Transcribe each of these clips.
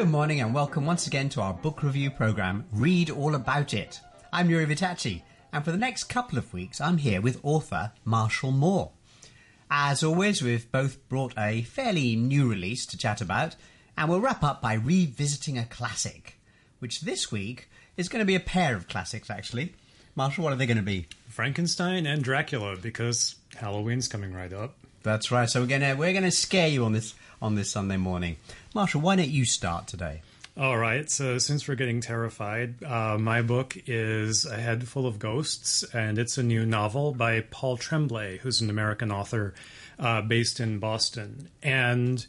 Good morning and welcome once again to our book review program, Read All About It. I'm Nury Vittachi, and for the next couple of weeks, I'm here with author Marshall Moore. As always, we've both brought a fairly new release to chat about, and we'll wrap up by revisiting a classic, which this week is going to be a pair of classics, actually. Marshall, what are they going to be? Frankenstein and Dracula, because Halloween's coming right up. That's right. So we're gonna we're gonna scare you on this on this Sunday morning. Marshall, why don't you start today? All right. So since we're getting terrified, uh, my book is A Head Full of Ghosts, and it's a new novel by Paul Tremblay, who's an American author uh, based in Boston. And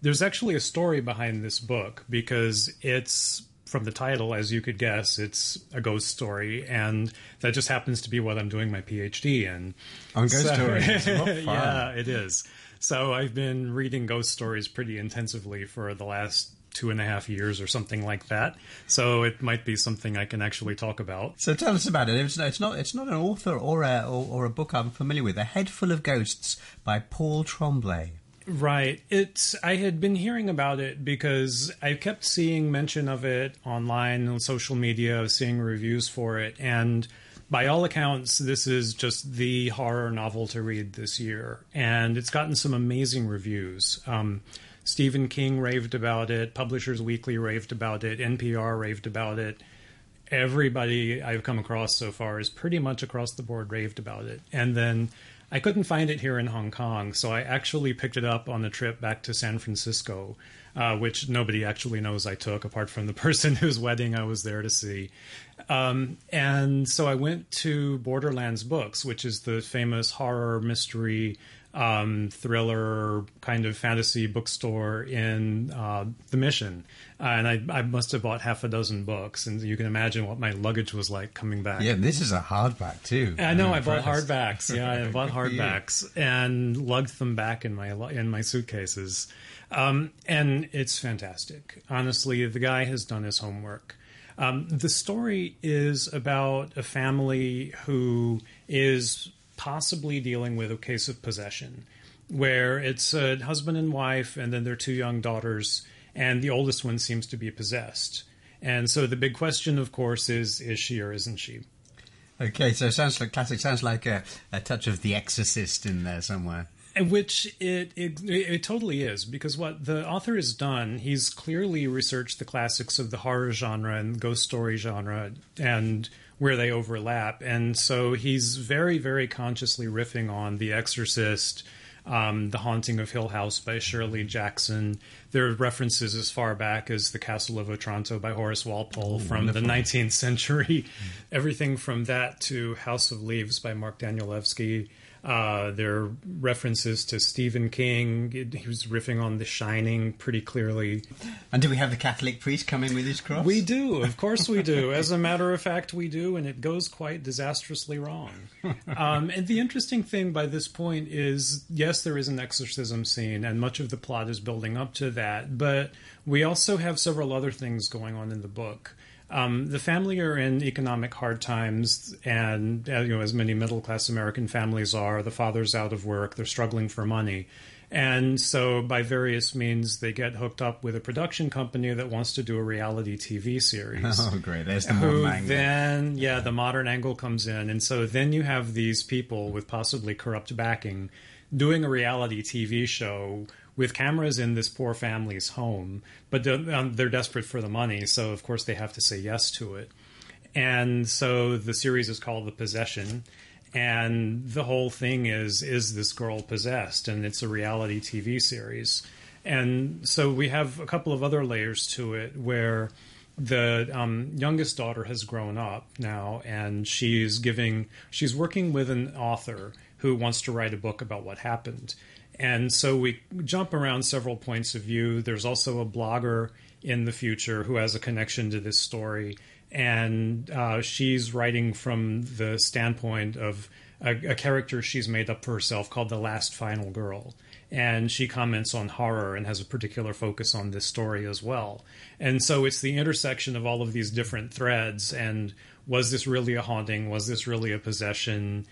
there's actually a story behind this book because it's from the title, as you could guess, it's a ghost story, and that just happens to be what I'm doing my PhD in. On ghost So- stories. Yeah, it is. So I've been reading ghost stories pretty intensively for the last two and a half years or something like that. So it might be something I can actually talk about. So tell us about it. It's, it's not it's not an author or a or, or a book I'm familiar with. A Head Full of Ghosts by Paul Tremblay. Right. It's I had been hearing about it because I kept seeing mention of it online on social media, seeing reviews for it, and by all accounts, this is just the horror novel to read this year, and it's gotten some amazing reviews. Um, Stephen King raved about it, Publishers Weekly raved about it, NPR raved about it. Everybody I've come across so far is pretty much across the board raved about it, and then I couldn't find it here in Hong Kong, so I actually picked it up on the trip back to San Francisco, uh, which nobody actually knows I took, apart from the person whose wedding I was there to see. Um, and so I went to Borderlands Books, which is the famous horror mystery um, thriller kind of fantasy bookstore in uh, the Mission, uh, and I, I must have bought half a dozen books, and you can imagine what my luggage was like coming back. Yeah, this is a hardback too. I know. I bought hardbacks. Yeah, I bought Good for you. hardbacks and lugged them back in my in my suitcases. Um, and it's fantastic. Honestly, the guy has done his homework. Um, the story is about a family who is possibly dealing with a case of possession, where it's a husband and wife, and then their two young daughters, and the oldest one seems to be possessed. And so the big question, of course, is: is she or isn't she? Okay, so it sounds like classic. Sounds like a, a touch of The Exorcist in there somewhere. Which it, it it totally is because what the author has done, he's clearly researched the classics of the horror genre and ghost story genre and where they overlap, and so he's very very consciously riffing on The Exorcist, um, The Haunting of Hill House by Shirley Jackson. There are references as far back as The Castle of Otranto by Horace Walpole from the 19th century. Everything from that to House of Leaves by Mark Danielewski. Uh, there are references to Stephen King. He was riffing on The Shining pretty clearly. And do we have the Catholic priest come in with his cross? We do, of course, we do. As a matter of fact, we do, and it goes quite disastrously wrong. Um, and the interesting thing by this point is yes, there is an exorcism scene, and much of the plot is building up to that, but we also have several other things going on in the book. Um, the family are in economic hard times, and uh, you know, as many middle class American families are, the father's out of work, they're struggling for money. And so, by various means, they get hooked up with a production company that wants to do a reality TV series. Oh, great! There's the modern angle. then, yeah, the modern angle comes in, and so then you have these people with possibly corrupt backing doing a reality TV show with cameras in this poor family's home, but they're, um, they're desperate for the money, so of course they have to say yes to it. And so the series is called The Possession, and the whole thing is is this girl possessed, and it's a reality TV series. And so we have a couple of other layers to it where the um, youngest daughter has grown up now, and she's giving she's working with an author who wants to write a book about what happened. And so we jump around several points of view. There's also a blogger in the future who has a connection to this story, and uh, she's writing from the standpoint of a, a character she's made up for herself called the Last Final Girl. And she comments on horror and has a particular focus on this story as well. And so it's the intersection of all of these different threads. And was this really a haunting? Was this really a possession?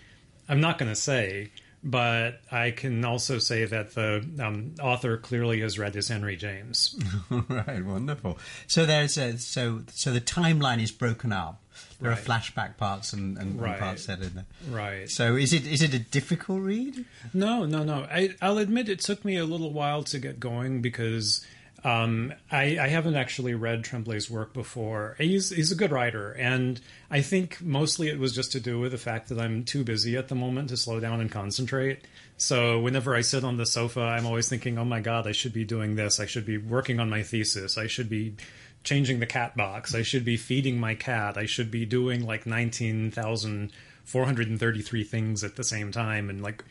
I'm not going to say, but I can also say that the um, author clearly has read this Henry James. right, wonderful. So there's a, so so the timeline is broken up. There Right. are flashback parts and, and, and Right. parts that in there. Right. So is it is it a difficult read? No, no, no. I, I'll admit it took me a little while to get going because um, I, I haven't actually read Tremblay's work before. He's he's a good writer, and I think mostly it was just to do with the fact that I'm too busy at the moment to slow down and concentrate. So whenever I sit on the sofa, I'm always thinking, "Oh my God, I should be doing this. I should be working on my thesis. I should be." Changing the cat box. I should be feeding my cat. I should be doing like 19,433 things at the same time and like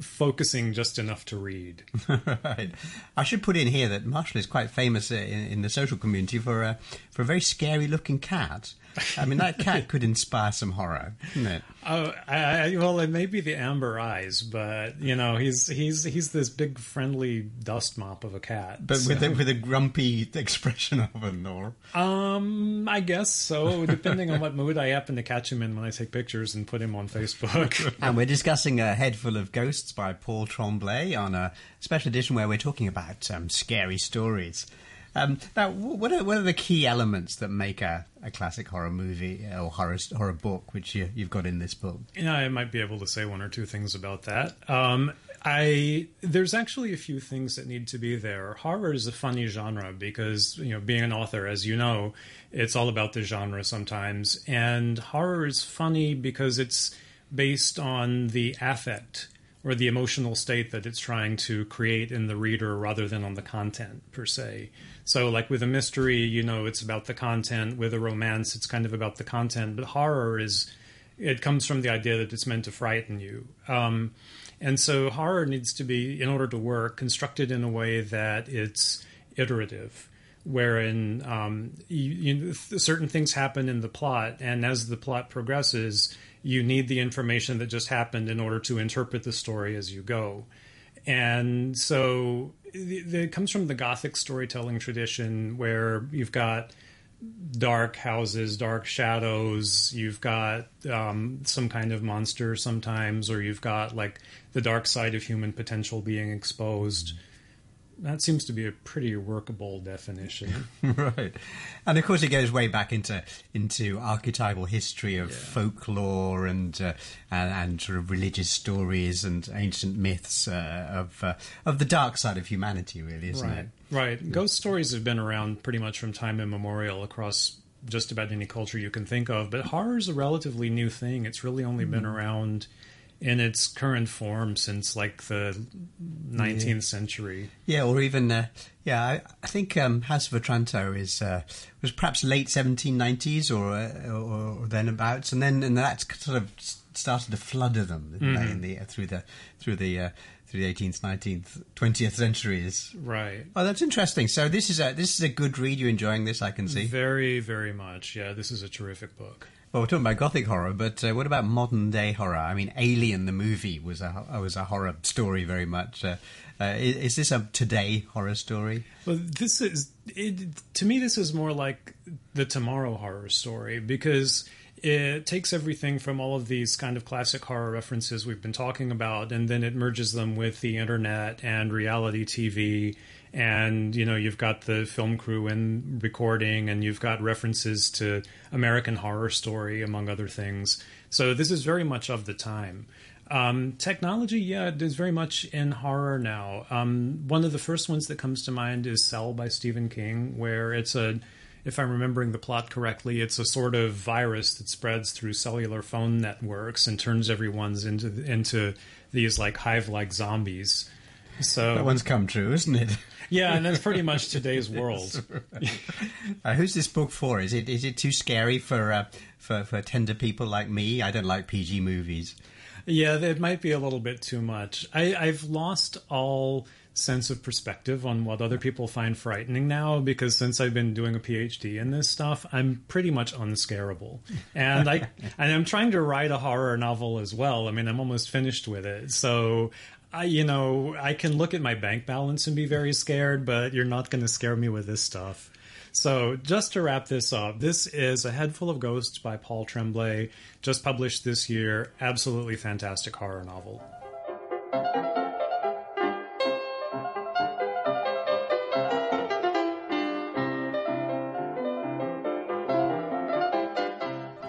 focusing just enough to read. right. I should put in here that Marshall is quite famous uh, in, in the social community for a for a very scary looking cat. I mean, that cat could inspire some horror, couldn't it? Oh, I, well, it may be the amber eyes, but you know, he's he's he's this big friendly dust mop of a cat. But with so- a, with a grumpy expression of an or um, I guess so. Depending on what mood I happen to catch him in when I take pictures and put him on Facebook. And we're discussing a head full of ghosts by Paul Tremblay on a special edition where we're talking about um, scary stories. Um, now, what are, what are the key elements that make a, a classic horror movie or horror horror book, which you, you've got in this book? Yeah, I might be able to say one or two things about that. Um, I there's actually a few things that need to be there. Horror is a funny genre because you know, being an author, as you know, it's all about the genre sometimes, and horror is funny because it's based on the affect or the emotional state that it's trying to create in the reader rather than on the content per se. So, like with a mystery, you know, it's about the content. With a romance, it's kind of about the content. But horror is, it comes from the idea that it's meant to frighten you. Um, and so, horror needs to be, in order to work, constructed in a way that it's iterative. Wherein um, you, you, certain things happen in the plot, and as the plot progresses, you need the information that just happened in order to interpret the story as you go. And so it, comes from the Gothic storytelling tradition where you've got dark houses, dark shadows, you've got um, some kind of monster sometimes, or you've got like the dark side of human potential being exposed. That seems to be a pretty workable definition. right, and of course it goes way back into into archetypal history of folklore and, uh, and and sort of religious stories and ancient myths uh, of uh, of the dark side of humanity, really, isn't right. it? Right. Ghost stories have been around pretty much from time immemorial across just about any culture you can think of, but horror is a relatively new thing. It's really only been around in its current form since like the 19th century. Yeah, or even uh, yeah, I, I think um, House of Otranto is uh, was perhaps late 1790s or, uh, or or then abouts, and then and that sort of started to flood of them they, in the uh, through the through the uh, through the 18th, 19th, 20th centuries. Right. Oh, that's interesting. So this is a this is a good read. You're enjoying this, I can see. Very, very much. Yeah, this is a terrific book. Well, we're talking about gothic horror, but uh, what about modern day horror? I mean, Alien the movie was a was a horror story very much. Uh, uh, is, is this a today horror story? Well, this is it, to me. This is more like the Tomorrow horror story because it takes everything from all of these kind of classic horror references we've been talking about, and then it merges them with the internet and reality TV. And you know, you've got the film crew and recording, and you've got references to American Horror Story, among other things. So this is very much of the time. Um, technology, yeah, is very much in horror now. Um, one of the first ones that comes to mind is Cell by Stephen King, where it's a, if I'm remembering the plot correctly, it's a sort of virus that spreads through cellular phone networks and turns everyone's into into these like hive-like zombies. So That one's come true, isn't it? yeah, and that's pretty much today's world. Uh, who's this book for? Is it is it too scary for uh, for for tender people like me? I don't like PG movies. Yeah, it might be a little bit too much. I, I've lost all sense of perspective on what other people find frightening now because since I've been doing a PhD in this stuff, I'm pretty much unscarable. And I and I'm trying to write a horror novel as well. I mean, I'm almost finished with it. So I, you know, I can look at my bank balance and be very scared, but you're not going to scare me with this stuff. So, just to wrap this up, this is A Head Full of Ghosts by Paul Tremblay, just published this year. Absolutely fantastic horror novel.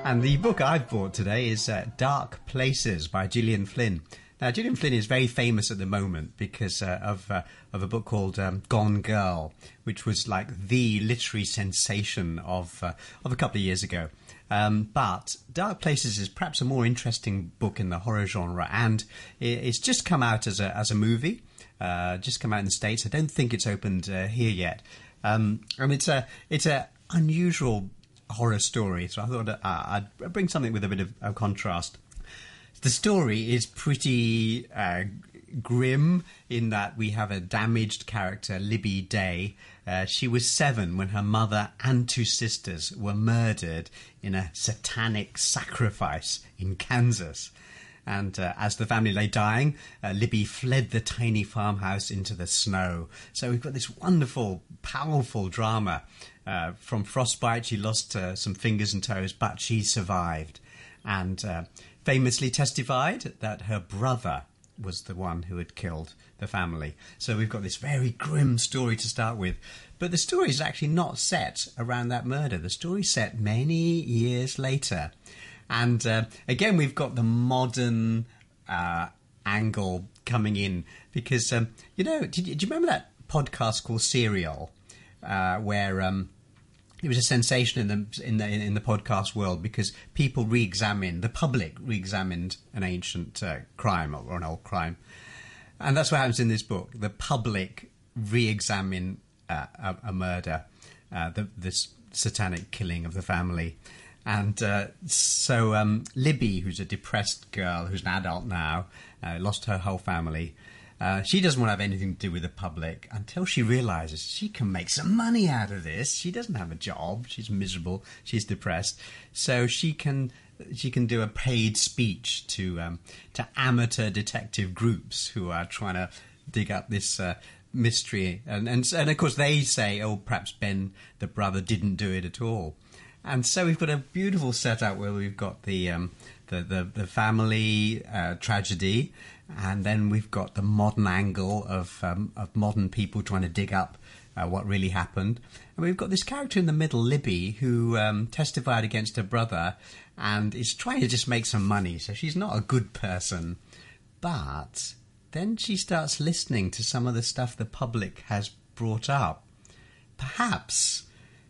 And the book I've bought today is uh, Dark Places by Gillian Flynn. Now, Gillian Flynn is very famous at the moment because uh, of uh, of a book called um, Gone Girl, which was like the literary sensation of uh, of a couple of years ago. Um, but Dark Places is perhaps a more interesting book in the horror genre, and it's just come out as a as a movie. Uh, just come out in the states. I don't think it's opened uh, here yet. Um, and it's a it's a unusual horror story, so I thought uh, I'd bring something with a bit of, of contrast. The story is pretty uh, grim in that we have a damaged character, Libby Day. Uh, she was seven when her mother and two sisters were murdered in a satanic sacrifice in Kansas. And uh, as the family lay dying, uh, Libby fled the tiny farmhouse into the snow. So we've got this wonderful, powerful drama. Uh, from frostbite, she lost uh, some fingers and toes, but she survived. And uh, famously testified that her brother was the one who had killed the family. So we've got this very grim story to start with. But the story is actually not set around that murder. The story's set many years later. And uh, again, we've got the modern uh, angle coming in because, um, you know, do you remember that podcast called Serial? Uh, where um, it was a sensation in the in the in the podcast world because people re-examined the public re-examined an ancient uh, crime or, an old crime, and that's what happens in this book. The public re-examine uh, a, a, murder, uh, the, this satanic killing of the family, and uh, so um, Libby, who's a depressed girl who's an adult now, uh, lost her whole family. Uh, she doesn't want to have anything to do with the public until she realizes she can make some money out of this. She doesn't have a job. She's miserable. She's depressed. So she can she can do a paid speech to um, to amateur detective groups who are trying to dig up this uh, mystery. And, and and of course they say, oh, perhaps Ben, the brother, didn't do it at all. And so we've got a beautiful setup where we've got the um, the, the, the family uh, tragedy, and then we've got the modern angle of um, of modern people trying to dig up uh, what really happened. And we've got this character in the middle, Libby, who um, testified against her brother and is trying to just make some money. So she's not a good person. But then she starts listening to some of the stuff the public has brought up. Perhaps,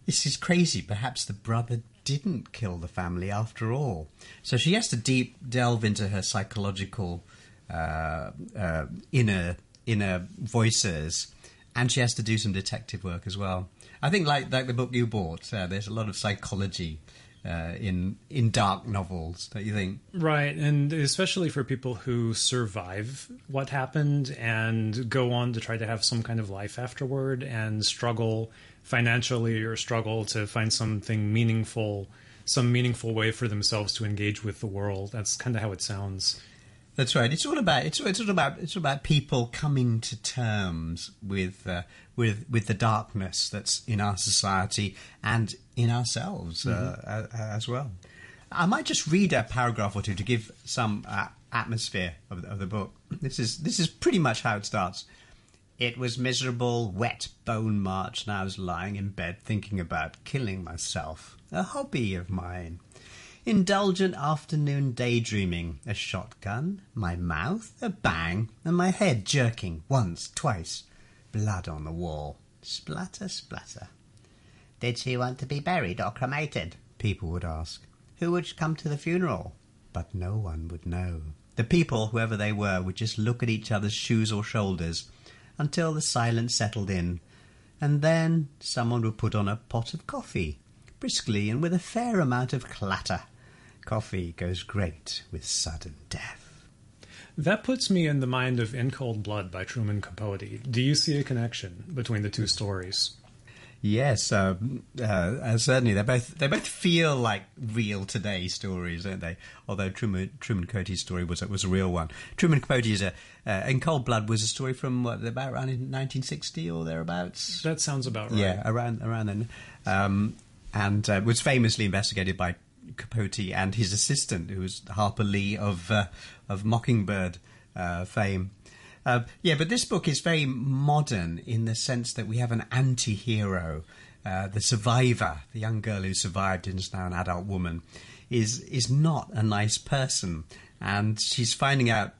this is crazy, perhaps the brother didn't kill the family after all. So she has to deep delve into her psychological inner inner voices, and she has to do some detective work as well. I think, like like the book you bought, uh, there's a lot of psychology uh, in in dark novels. Don't you think? Right, and especially for people who survive what happened and go on to try to have some kind of life afterward and struggle financially or struggle to find something meaningful, some meaningful way for themselves to engage with the world. That's kind of how it sounds. That's right. It's all about it's, it's all about it's all about people coming to terms with uh, with with the darkness that's in our society and in ourselves uh, mm-hmm. uh, as well. I might just read a paragraph or two to give some uh, atmosphere of, of the book. This is this is pretty much how it starts. It was miserable, wet bone march, and I was lying in bed thinking about killing myself, a hobby of mine. Indulgent afternoon daydreaming, a shotgun, my mouth, a bang, and my head jerking once, twice. Blood on the wall. Splatter, splatter. Did she want to be buried or cremated? People would ask. Who would come to the funeral? But no one would know. The people, whoever they were, would just look at each other's shoes or shoulders until the silence settled in, and then someone would put on a pot of coffee, briskly and with a fair amount of clatter. Coffee goes great with sudden death. That puts me in the mind of In Cold Blood by Truman Capote. Do you see a connection between the two stories? Yes, um, uh, certainly. They both they both feel like real today stories, don't they? Although Truman Truman Capote's story was was a real one. Truman Capote is a uh, in Cold Blood was a story from what about around in 1960 or thereabouts. That sounds about right. Yeah, around around then, um, and uh, was famously investigated by Capote and his assistant, who was Harper Lee of uh, of Mockingbird uh, fame. Uh, yeah, but this book is very modern in the sense that we have an anti hero. Uh, the survivor, the young girl who survived and is now an adult woman, is is not a nice person, and she's finding out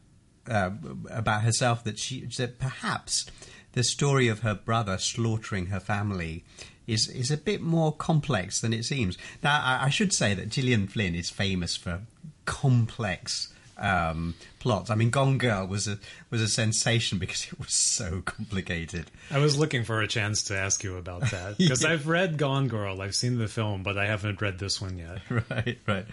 uh, about herself that she that perhaps the story of her brother slaughtering her family is is a bit more complex than it seems. Now, I, I should say that Gillian Flynn is famous for complex um, plots. I mean, Gone Girl was a was a sensation because it was so complicated. I was looking for a chance to ask you about that because yeah. I've read Gone Girl, I've seen the film, but I haven't read this one yet. Right, right.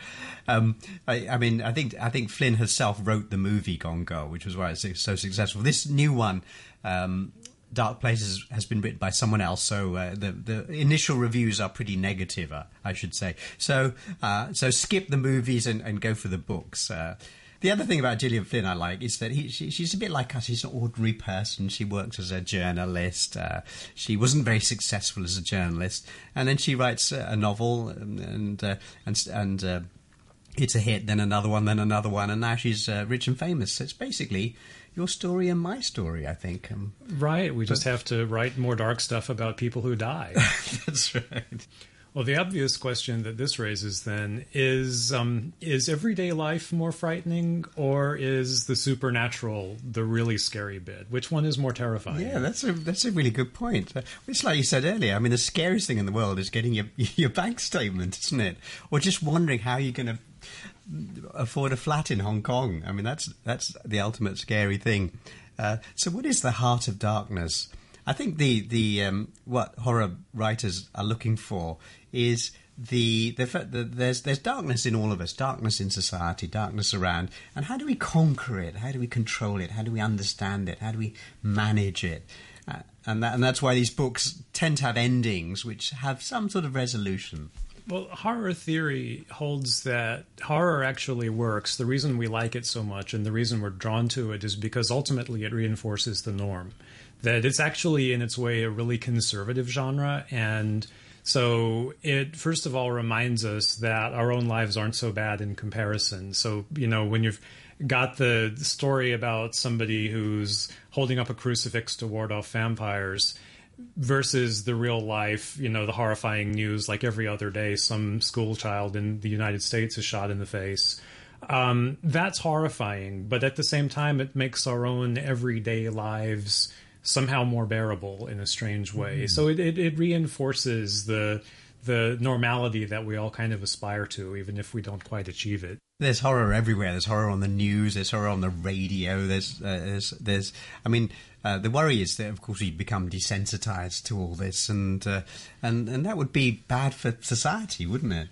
Um, I, I, mean, I think I think Flynn herself wrote the movie Gone Girl, which was why it's so successful. This new one. Um, Dark Places has been written by someone else, so uh, the the initial reviews are pretty negative, uh, I should say. So uh, so skip the movies and, and go for the books. Uh, the other thing about Gillian Flynn I like is that he, she, she's a bit like us. She's an ordinary person. She works as a journalist. Uh, she wasn't very successful as a journalist, and then she writes a novel and and uh, and. and it's a hit, then another one, then another one, and now she's rich and famous. So it's basically your story and my story, I think. Um, right. We just have to write more dark stuff about people who die. That's right. Well, the obvious question that this raises then is: um, Is everyday life more frightening, or is the supernatural the really scary bit? Which one is more terrifying? Yeah, that's a that's a really good point. Uh, it's like you said earlier. I mean, the scariest thing in the world is getting your your bank statement, isn't it? Or just wondering how you're going to afford a flat in Hong Kong. I mean, that's that's the ultimate scary thing. Uh, so, what is the heart of darkness? I think the the um, what horror writers are looking for is the, the, the, there's there's darkness in all of us, darkness in society, darkness around, and how do we conquer it? How do we control it? How do we understand it? How do we manage it? Uh, and that, and that's why these books tend to have endings which have some sort of resolution. Well, horror theory holds that horror actually works. The reason we like it so much and the reason we're drawn to it is because ultimately it reinforces the norm. That it's actually, in its way, a really conservative genre. And so it, first of all, reminds us that our own lives aren't so bad in comparison. So, you know, when you've got the story about somebody who's holding up a crucifix to ward off vampires versus the real life, you know, the horrifying news like every other day some school child in the United States is shot in the face. Um, that's horrifying, but at the same time, it makes our own everyday lives somehow more bearable in a strange way. Mm. So it, it, it reinforces the the normality that we all kind of aspire to, even if we don't quite achieve it. There's horror everywhere. There's horror on the news. There's horror on the radio. There's, uh, there's, there's. I mean, uh, the worry is that, of course, we become desensitized to all this, and uh, and and that would be bad for society, wouldn't it?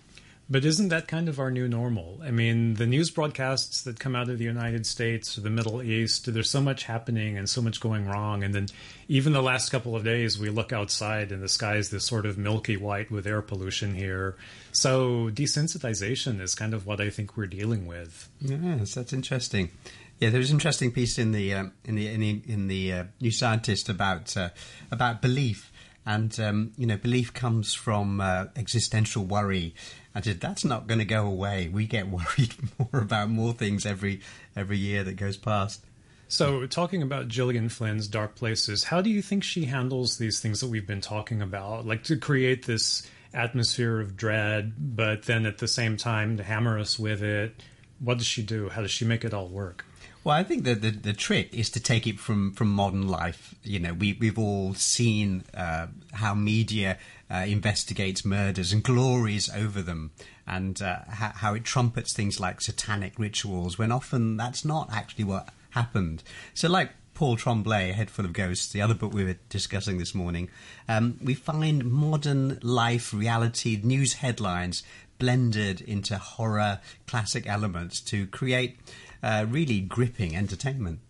But isn't that kind of our new normal? I mean, the news broadcasts that come out of the United States or the Middle East, there's so much happening and so much going wrong. And then even the last couple of days, we look outside and the sky is this sort of milky white with air pollution here. So desensitization is kind of what I think we're dealing with. Yes, that's interesting. Yeah, there was an interesting piece in the um, in the in the, in the uh, New Scientist about uh, about belief, and um, you know, belief comes from uh, existential worry I said, that's not going to go away. We get worried more about more things every every year that goes past. So, talking about Gillian Flynn's Dark Places, how do you think she handles these things that we've been talking about? Like to create this atmosphere of dread, but then at the same time to hammer us with it. What does she do? How does she make it all work? Well, I think that the, the trick is to take it from, from modern life. You know, we, we've all seen uh, how media uh, investigates murders and glories over them, and uh, ha- how it trumpets things like satanic rituals, when often that's not actually what happened. So, like Paul Tremblay, Head Full of Ghosts, the other book we were discussing this morning, um, we find modern life, reality, news headlines blended into horror classic elements to create uh, really gripping entertainment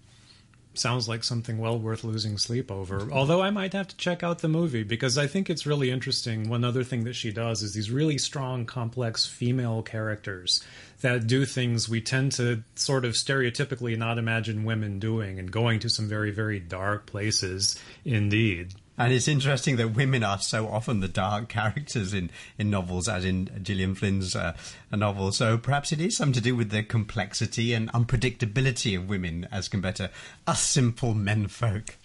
sounds like something well worth losing sleep over. Although I might have to check out the movie because I think it's really interesting. One other thing that she does is these really strong, complex female characters that do things we tend to sort of stereotypically not imagine women doing and going to some very, very dark places indeed. And it's interesting that women are so often the dark characters in, in novels, as in Gillian Flynn's uh, novel. So perhaps it is something to do with the complexity and unpredictability of women as compared to us simple menfolk.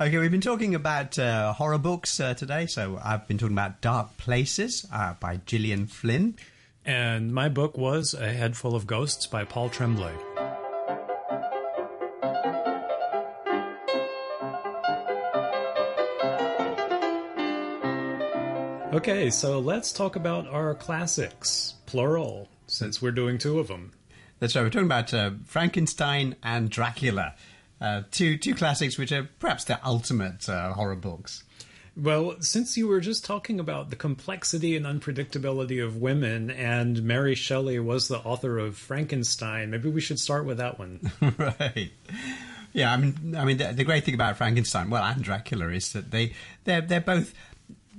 Okay, we've been talking about uh, horror books uh, today. So I've been talking about Dark Places uh, by Gillian Flynn. And my book was A Head Full of Ghosts by Paul Tremblay. Okay, so let's talk about our classics, plural, since we're doing two of them. That's right. We're talking about uh, Frankenstein and Dracula, uh, two two classics which are perhaps the ultimate uh, horror books. Well, since you were just talking about the complexity and unpredictability of women, and Mary Shelley was the author of Frankenstein, maybe we should start with that one. right. Yeah, I mean, I mean, the, the, great thing about Frankenstein, well, and Dracula, is that they they're they're both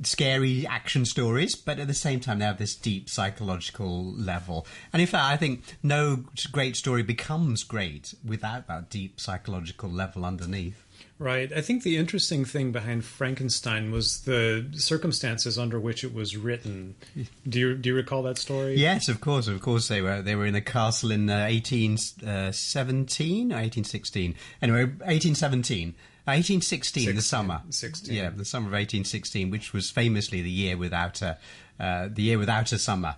scary action stories, but at the same time they have this deep psychological level. And in fact, I think no great story becomes great without that deep psychological level underneath. Right. I think the interesting thing behind Frankenstein was the circumstances under which it was written. Do you do you recall that story? Yes, of course. Of course, they were they were in a castle in uh, eighteen uh, seventeen or eighteen sixteen. Anyway, eighteen seventeen 1816, 16, the summer. 16. Yeah, the summer of 1816, which was famously the year without a, uh, the year without a summer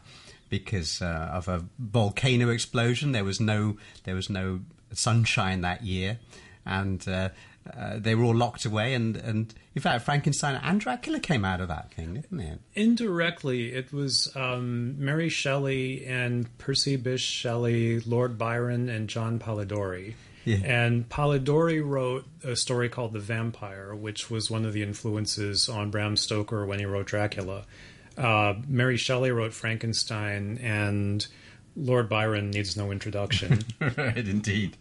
because uh, of a volcano explosion. There was no, there was no sunshine that year. And uh, uh, they were all locked away, and, and in fact, Frankenstein and Dracula came out of that thing, didn't it? Indirectly, it was um, Mary Shelley and Percy Bysshe Shelley, Lord Byron, and John Polidori. Yeah. And Polidori wrote a story called The Vampire, which was one of the influences on Bram Stoker when he wrote Dracula. Uh, Mary Shelley wrote Frankenstein, and Lord Byron needs no introduction. right, indeed.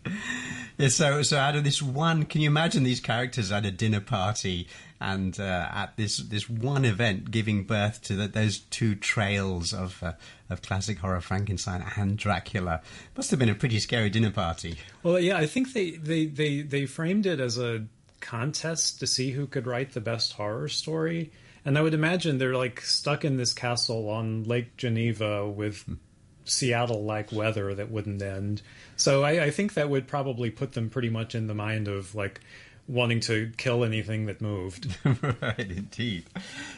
Yeah, so so out of this one, can you imagine these characters at a dinner party and uh, at this this one event giving birth to the, those two trails of uh, of classic horror Frankenstein and Dracula? Must have been a pretty scary dinner party. Well, yeah, I think they they they, they framed it as a contest to see who could write the best horror story. And I would imagine they're like stuck in this castle on Lake Geneva with hmm. Seattle like weather that wouldn't end. So I, I, think that would probably put them pretty much in the mind of like wanting to kill anything that moved. right, indeed.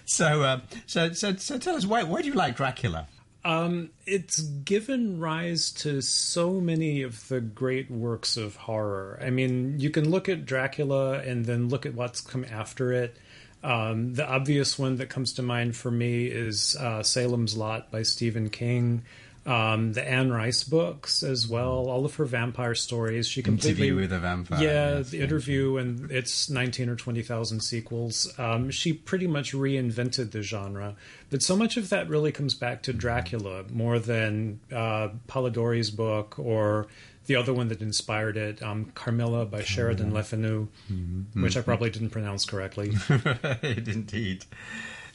So, uh, so, so, so, tell us why why do you like Dracula? Um, it's given rise to so many of the great works of horror. I mean, you can look at Dracula and then look at what's come after it. Um, the obvious one that comes to mind for me is uh, Salem's Lot by Stephen King um, the Anne Rice books as well, all of her vampire stories. She completely interview with a vampire. Yeah, yes, the interview and its nineteen or twenty thousand sequels. Um, she pretty much reinvented the genre, but so much of that really comes back to Dracula more than uh, Polidori's book or the other one that inspired it, um, Carmilla by Sheridan Le Fanu, mm-hmm. which I probably didn't pronounce correctly. indeed.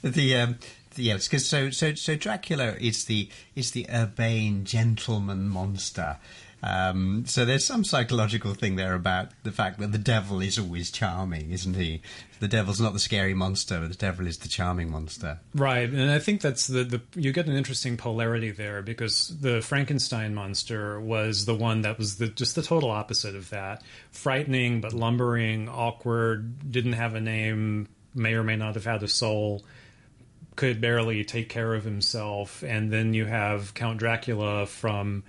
The um, yes, because so so so Dracula is the is the urbane gentleman monster. Um, so there's some psychological thing there about the fact that the devil is always charming, isn't he? The devil's not the scary monster, but the devil is the charming monster. Right, and I think that's the, the you get an interesting polarity there because the Frankenstein monster was the one that was the just the total opposite of that, frightening but lumbering, awkward, didn't have a name, may or may not have had a soul could barely take care of himself, and then you have Count Dracula from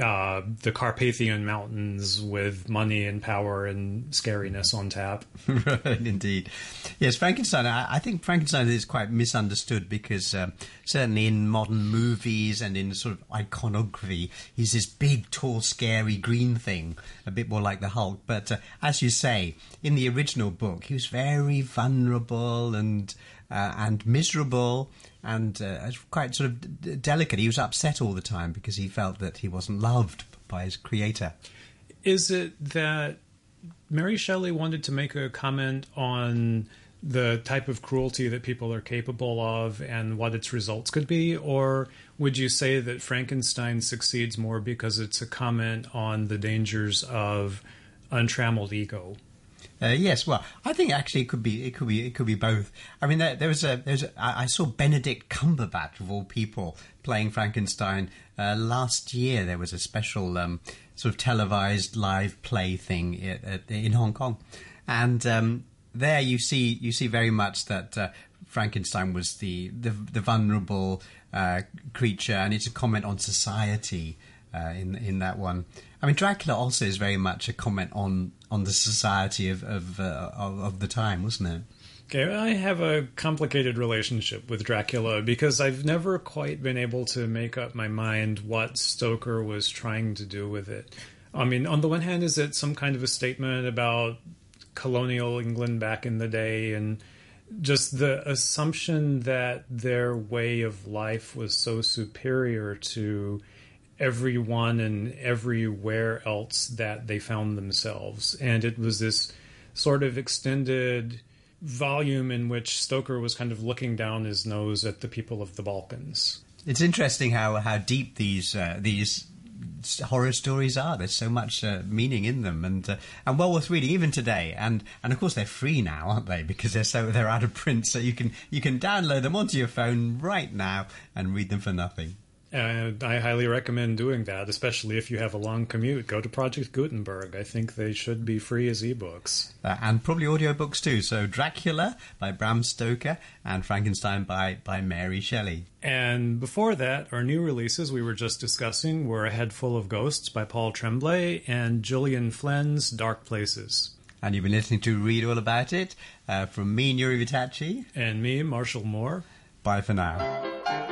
uh, the Carpathian Mountains with money and power and scariness on tap. right, indeed. Yes, Frankenstein. I, I, think Frankenstein is quite misunderstood because um, certainly in modern movies and in sort of iconography, he's this big, tall, scary green thing, a bit more like the Hulk. But uh, as you say, in the original book, he was very vulnerable and uh, and miserable and uh, quite sort of d- delicate. He was upset all the time because he felt that he wasn't loved by his creator. Is it that Mary Shelley wanted to make a comment on the type of cruelty that people are capable of and what its results could be? Or would you say that Frankenstein succeeds more because it's a comment on the dangers of untrammeled ego? Uh, yes, well, I think actually it could be it could be it could be both. I mean, there, there was a there's I saw Benedict Cumberbatch of all people playing Frankenstein uh, last year. There was a special um, sort of televised live play thing in, in Hong Kong, and um, there you see you see very much that uh, Frankenstein was the the, the vulnerable uh, creature, and it's a comment on society uh, in in that one. I mean, Dracula also is very much a comment on on the society of of, uh, of, of the time, wasn't it? Okay, I have a complicated relationship with Dracula because I've never quite been able to make up my mind what Stoker was trying to do with it. I mean, on the one hand, is it some kind of a statement about colonial England back in the day and just the assumption that their way of life was so superior to everyone and everywhere else that they found themselves. And it was this sort of extended volume in which Stoker was kind of looking down his nose at the people of the Balkans. It's interesting how, how deep these uh, these horror stories are. There's so much uh, meaning in them, and uh, and well worth reading even today. And and of course they're free now, aren't they? Because they're so they're out of print, so you can you can download them onto your phone right now and read them for nothing. And I highly recommend doing that, especially if you have a long commute. Go to Project Gutenberg. I think they should be free as ebooks. Uh, and probably audiobooks too. So Dracula by Bram Stoker and Frankenstein by, by Mary Shelley. And before that, our new releases we were just discussing were A Head Full of Ghosts by Paul Tremblay and Gillian Flynn's Dark Places. And you've been listening to Read All About It uh, from me, Nury Vittachi. And me, Marshall Moore. Bye for now.